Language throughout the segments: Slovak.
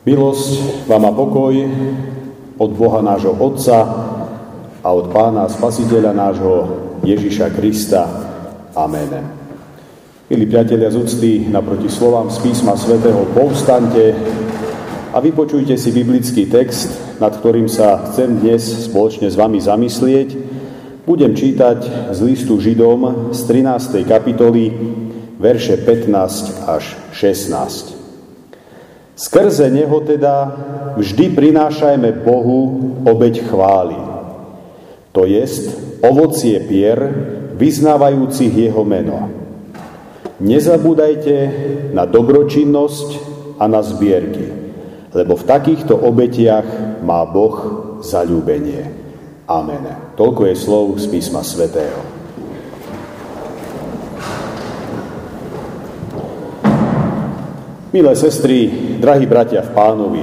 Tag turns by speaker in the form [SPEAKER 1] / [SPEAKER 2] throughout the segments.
[SPEAKER 1] Milosť vám a pokoj od Boha nášho Otca a od Pána Spasiteľa nášho Ježiša Krista. Amen. Milí priatelia z úcty, naproti slovám z písma svätého povstante a vypočujte si biblický text, nad ktorým sa chcem dnes spoločne s vami zamyslieť. Budem čítať z listu Židom z 13. kapitoly, verše 15 až 16. Skrze Neho teda vždy prinášajme Bohu obeď chvály. To jest ovocie pier, vyznávajúcich Jeho meno. Nezabúdajte na dobročinnosť a na zbierky, lebo v takýchto obetiach má Boh zalúbenie. Amen. Toľko je slov z písma svätého. Milé sestry, drahí bratia v pánovi,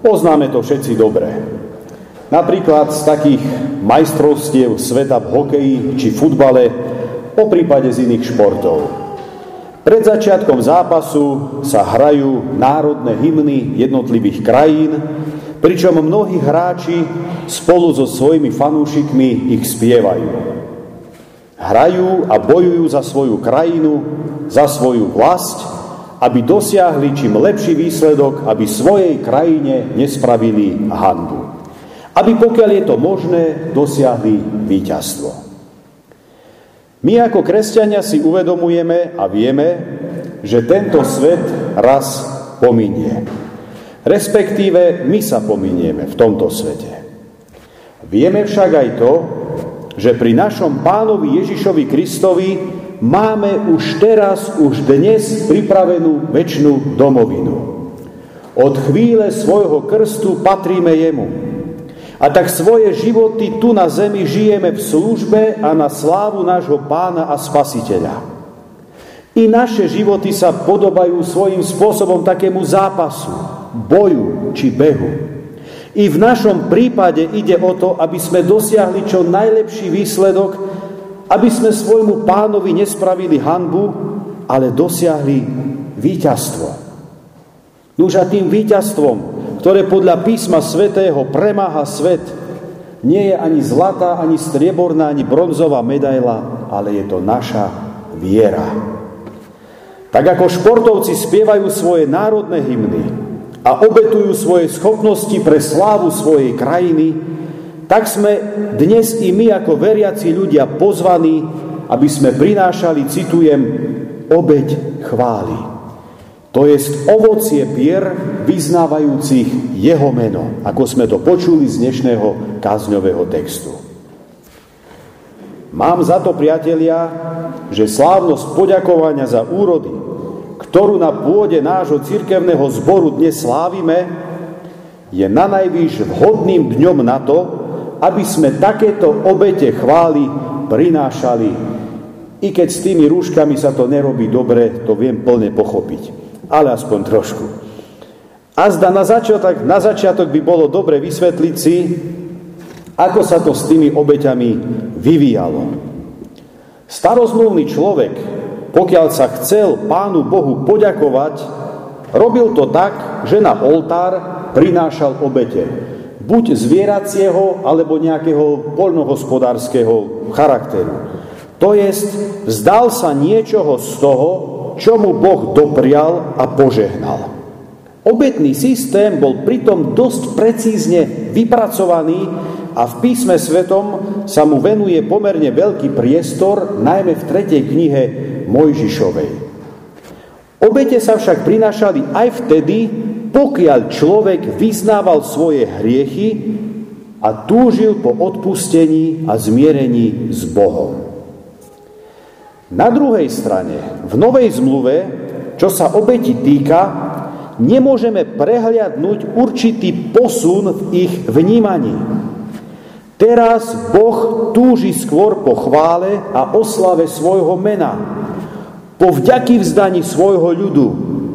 [SPEAKER 1] poznáme to všetci dobre. Napríklad z takých majstrovstiev sveta v hokeji či futbale, po prípade z iných športov. Pred začiatkom zápasu sa hrajú národné hymny jednotlivých krajín, pričom mnohí hráči spolu so svojimi fanúšikmi ich spievajú. Hrajú a bojujú za svoju krajinu, za svoju vlast aby dosiahli čím lepší výsledok, aby svojej krajine nespravili hanbu. Aby pokiaľ je to možné, dosiahli víťazstvo. My ako kresťania si uvedomujeme a vieme, že tento svet raz pominie. Respektíve my sa pominieme v tomto svete. Vieme však aj to, že pri našom pánovi Ježišovi Kristovi máme už teraz, už dnes pripravenú väčšinu domovinu. Od chvíle svojho krstu patríme jemu. A tak svoje životy tu na zemi žijeme v službe a na slávu nášho pána a spasiteľa. I naše životy sa podobajú svojím spôsobom takému zápasu, boju či behu. I v našom prípade ide o to, aby sme dosiahli čo najlepší výsledok aby sme svojmu pánovi nespravili hanbu, ale dosiahli víťazstvo. Nuž a tým víťazstvom, ktoré podľa písma svätého premáha svet, nie je ani zlatá, ani strieborná, ani bronzová medaila, ale je to naša viera. Tak ako športovci spievajú svoje národné hymny a obetujú svoje schopnosti pre slávu svojej krajiny, tak sme dnes i my ako veriaci ľudia pozvaní, aby sme prinášali, citujem, obeď chvály. To je ovocie pier vyznávajúcich jeho meno, ako sme to počuli z dnešného kázňového textu. Mám za to, priatelia, že slávnosť poďakovania za úrody, ktorú na pôde nášho cirkevného zboru dnes slávime, je na najvýš vhodným dňom na to, aby sme takéto obete chvály prinášali. I keď s tými rúškami sa to nerobí dobre, to viem plne pochopiť. Ale aspoň trošku. A zda na začiatok, na začiatok by bolo dobre vysvetliť si, ako sa to s tými obeťami vyvíjalo. Starozmluvný človek, pokiaľ sa chcel Pánu Bohu poďakovať, robil to tak, že na oltár prinášal obete buď zvieracieho, alebo nejakého poľnohospodárskeho charakteru. To jest, vzdal sa niečoho z toho, čo mu Boh doprial a požehnal. Obetný systém bol pritom dosť precízne vypracovaný a v písme svetom sa mu venuje pomerne veľký priestor, najmä v tretej knihe Mojžišovej. Obete sa však prinášali aj vtedy, pokiaľ človek vyznával svoje hriechy a túžil po odpustení a zmierení s Bohom. Na druhej strane, v Novej zmluve, čo sa obeti týka, nemôžeme prehliadnúť určitý posun v ich vnímaní. Teraz Boh túži skôr po chvále a oslave svojho mena, po vďaky vzdaní svojho ľudu,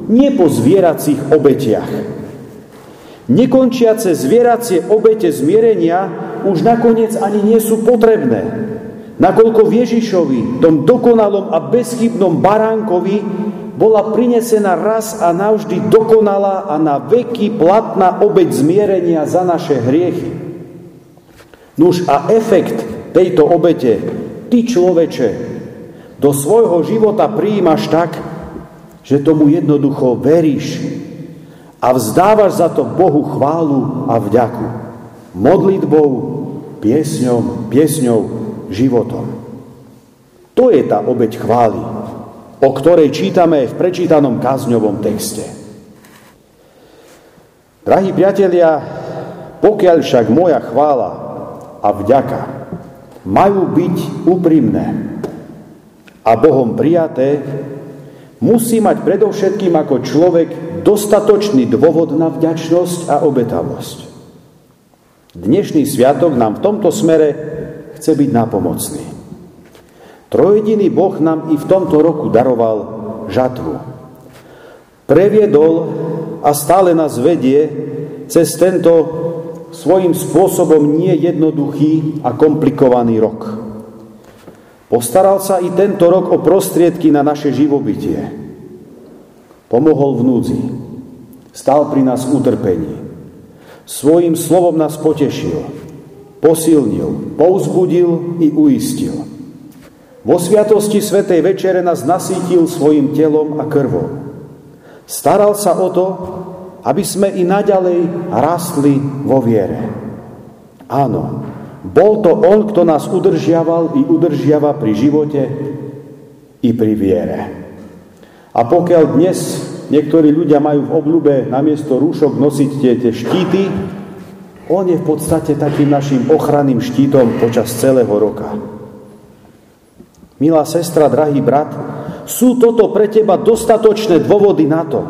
[SPEAKER 1] nie po zvieracích obetiach. Nekončiace zvieracie obete zmierenia už nakoniec ani nie sú potrebné. Nakoľko v Ježišovi, tom dokonalom a bezchybnom baránkovi, bola prinesená raz a navždy dokonalá a na veky platná obeď zmierenia za naše hriechy. Nuž a efekt tejto obete, ty človeče, do svojho života prijímaš tak, že tomu jednoducho veríš a vzdávaš za to Bohu chválu a vďaku. Modlitbou, piesňou, piesňou, životom. To je tá obeď chvály, o ktorej čítame v prečítanom kázňovom texte. Drahí priatelia, pokiaľ však moja chvála a vďaka majú byť úprimné a Bohom prijaté, musí mať predovšetkým ako človek dostatočný dôvod na vďačnosť a obetavosť. Dnešný sviatok nám v tomto smere chce byť nápomocný. Trojediný Boh nám i v tomto roku daroval žatvu. Previedol a stále nás vedie cez tento svojím spôsobom nie jednoduchý a komplikovaný rok. Postaral sa i tento rok o prostriedky na naše živobytie. Pomohol v núdzi. Stal pri nás utrpení. Svojím slovom nás potešil, posilnil, pouzbudil i uistil. Vo sviatosti Svetej Večere nás nasítil svojim telom a krvom. Staral sa o to, aby sme i naďalej rastli vo viere. Áno, bol to On, kto nás udržiaval i udržiava pri živote i pri viere. A pokiaľ dnes niektorí ľudia majú v obľúbe namiesto rúšok nosiť tie, tie štíty, on je v podstate takým našim ochranným štítom počas celého roka. Milá sestra, drahý brat, sú toto pre teba dostatočné dôvody na to,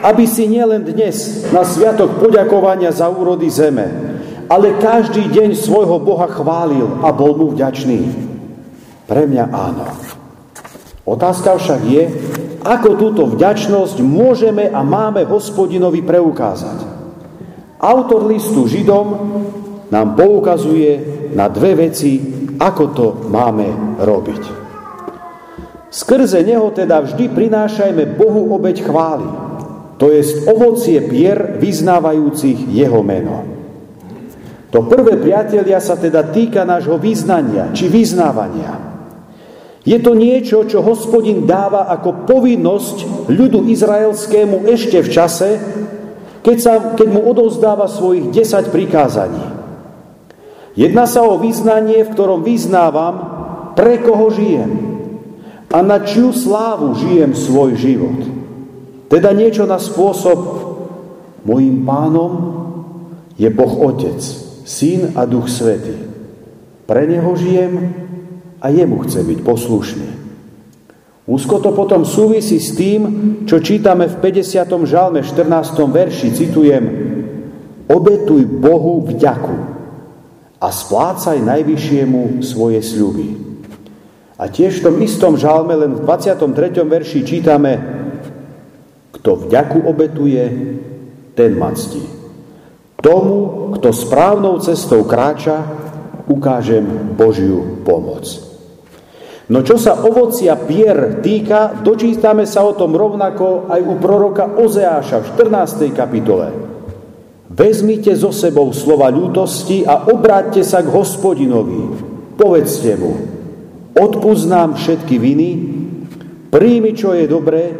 [SPEAKER 1] aby si nielen dnes na sviatok poďakovania za úrody zeme, ale každý deň svojho Boha chválil a bol mu vďačný. Pre mňa áno. Otázka však je, ako túto vďačnosť môžeme a máme hospodinovi preukázať. Autor listu Židom nám poukazuje na dve veci, ako to máme robiť. Skrze neho teda vždy prinášajme Bohu obeď chvály, to je ovocie pier vyznávajúcich jeho meno. To prvé, priatelia, sa teda týka nášho význania či vyznávania. Je to niečo, čo hospodin dáva ako povinnosť ľudu izraelskému ešte v čase, keď, sa, keď mu odovzdáva svojich 10 prikázaní. Jedná sa o význanie, v ktorom vyznávam, pre koho žijem a na čiu slávu žijem svoj život. Teda niečo na spôsob mojim pánom je Boh Otec, Syn a Duch Svetý. Pre Neho žijem a Jemu chcem byť poslušný. Úzko to potom súvisí s tým, čo čítame v 50. žalme 14. verši, citujem, obetuj Bohu vďaku a splácaj najvyššiemu svoje sľuby. A tiež v tom istom žalme, len v 23. verši čítame, kto vďaku obetuje, ten ma ctí. Tomu, kto správnou cestou kráča, ukážem Božiu pomoc. No čo sa ovocia pier týka, dočítame sa o tom rovnako aj u proroka Ozeáša v 14. kapitole. Vezmite zo sebou slova ľútosti a obráťte sa k hospodinovi. Povedzte mu, odpúznám všetky viny, príjmi, čo je dobré,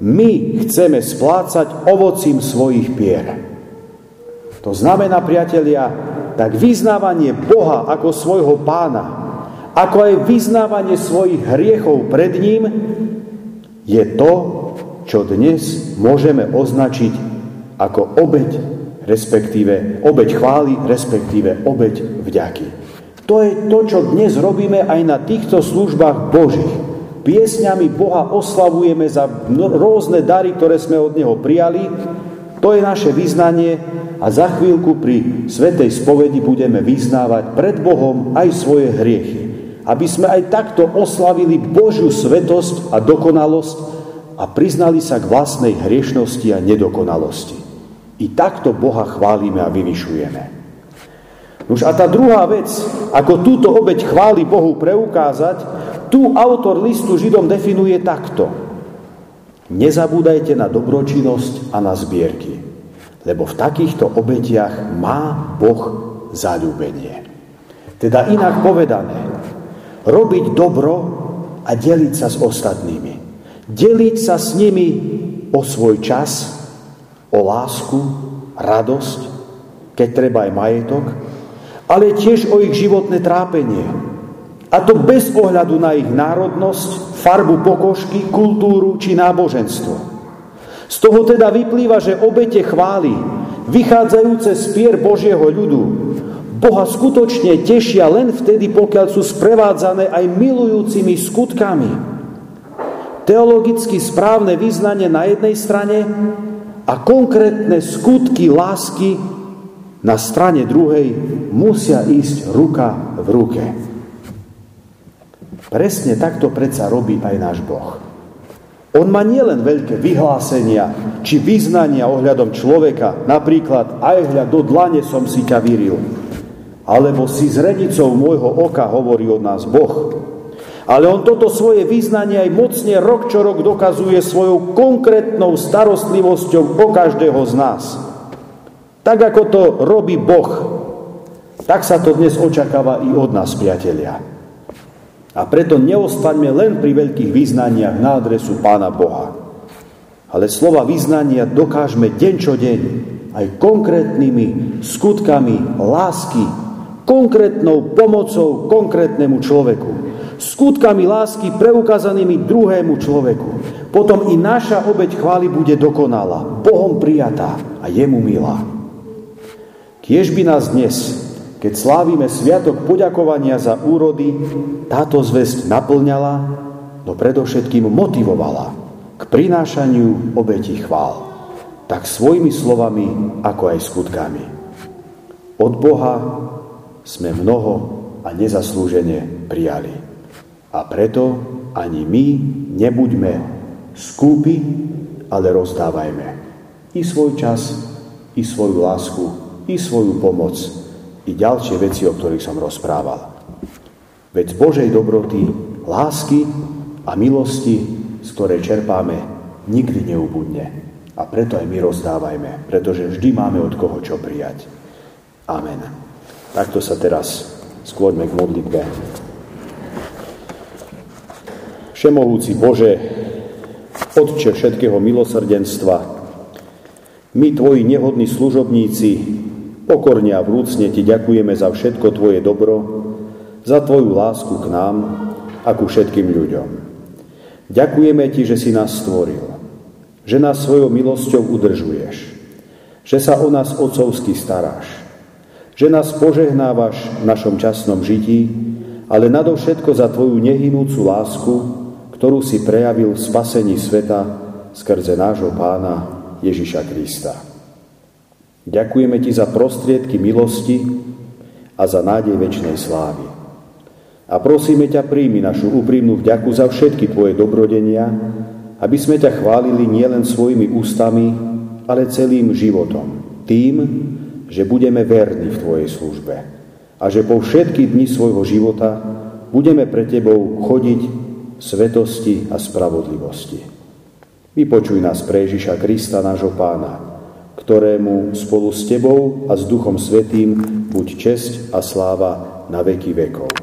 [SPEAKER 1] my chceme splácať ovocím svojich pier. To znamená, priatelia, tak vyznávanie Boha ako svojho pána, ako aj vyznávanie svojich hriechov pred ním, je to, čo dnes môžeme označiť ako obeď respektíve obeď chvály, respektíve obeď vďaky. To je to, čo dnes robíme aj na týchto službách Božích. Piesňami Boha oslavujeme za rôzne dary, ktoré sme od Neho prijali. To je naše vyznanie a za chvíľku pri Svetej spovedi budeme vyznávať pred Bohom aj svoje hriechy. Aby sme aj takto oslavili Božiu svetosť a dokonalosť a priznali sa k vlastnej hriešnosti a nedokonalosti. I takto Boha chválime a vyvyšujeme. Už a tá druhá vec, ako túto obeď chváli Bohu preukázať, tu autor listu Židom definuje takto. Nezabúdajte na dobročinnosť a na zbierky, lebo v takýchto obetiach má Boh zalúbenie. Teda inak povedané, robiť dobro a deliť sa s ostatnými. Deliť sa s nimi o svoj čas, o lásku, radosť, keď treba aj majetok, ale tiež o ich životné trápenie. A to bez ohľadu na ich národnosť, farbu pokožky, kultúru či náboženstvo. Z toho teda vyplýva, že obete chvály, vychádzajúce z pier Božieho ľudu, Boha skutočne tešia len vtedy, pokiaľ sú sprevádzané aj milujúcimi skutkami. Teologicky správne význanie na jednej strane a konkrétne skutky lásky na strane druhej musia ísť ruka v ruke. Presne takto predsa robí aj náš Boh. On má nielen veľké vyhlásenia či vyznania ohľadom človeka, napríklad aj hľad do dlane som si ťa vyril, alebo si zrenicou môjho oka hovorí od nás Boh. Ale on toto svoje vyznanie aj mocne rok čo rok dokazuje svojou konkrétnou starostlivosťou o každého z nás. Tak ako to robí Boh, tak sa to dnes očakáva i od nás, priatelia. A preto neostaňme len pri veľkých význaniach na adresu Pána Boha. Ale slova význania dokážeme deň čo deň aj konkrétnymi skutkami lásky, konkrétnou pomocou konkrétnemu človeku, skutkami lásky preukázanými druhému človeku. Potom i naša obeď chvály bude dokonalá, Bohom prijatá a jemu milá. Kiež by nás dnes keď slávime sviatok poďakovania za úrody, táto zväzť naplňala, no predovšetkým motivovala k prinášaniu obeti chvál. Tak svojimi slovami, ako aj skutkami. Od Boha sme mnoho a nezaslúžene prijali. A preto ani my nebuďme skúpi, ale rozdávajme i svoj čas, i svoju lásku, i svoju pomoc i ďalšie veci, o ktorých som rozprával. Veď z Božej dobroty, lásky a milosti, z ktorej čerpáme, nikdy neubudne. A preto aj my rozdávajme, pretože vždy máme od koho čo prijať. Amen. Takto sa teraz skloňme k modlitbe. Všemohúci Bože, Otče všetkého milosrdenstva, my, Tvoji nehodní služobníci, Pokorne a vrúcne Ti ďakujeme za všetko Tvoje dobro, za Tvoju lásku k nám a ku všetkým ľuďom. Ďakujeme Ti, že si nás stvoril, že nás svojou milosťou udržuješ, že sa o nás otcovsky staráš, že nás požehnávaš v našom časnom žití, ale nadovšetko za Tvoju nehynúcu lásku, ktorú si prejavil v spasení sveta skrze nášho pána Ježiša Krista. Ďakujeme Ti za prostriedky milosti a za nádej väčšnej slávy. A prosíme ťa, príjmi našu úprimnú vďaku za všetky Tvoje dobrodenia, aby sme ťa chválili nielen svojimi ústami, ale celým životom. Tým, že budeme verní v Tvojej službe a že po všetky dni svojho života budeme pre Tebou chodiť v svetosti a spravodlivosti. Vypočuj nás pre Ježiša Krista, nášho pána, ktorému spolu s Tebou a s Duchom Svetým buď česť a sláva na veky vekov.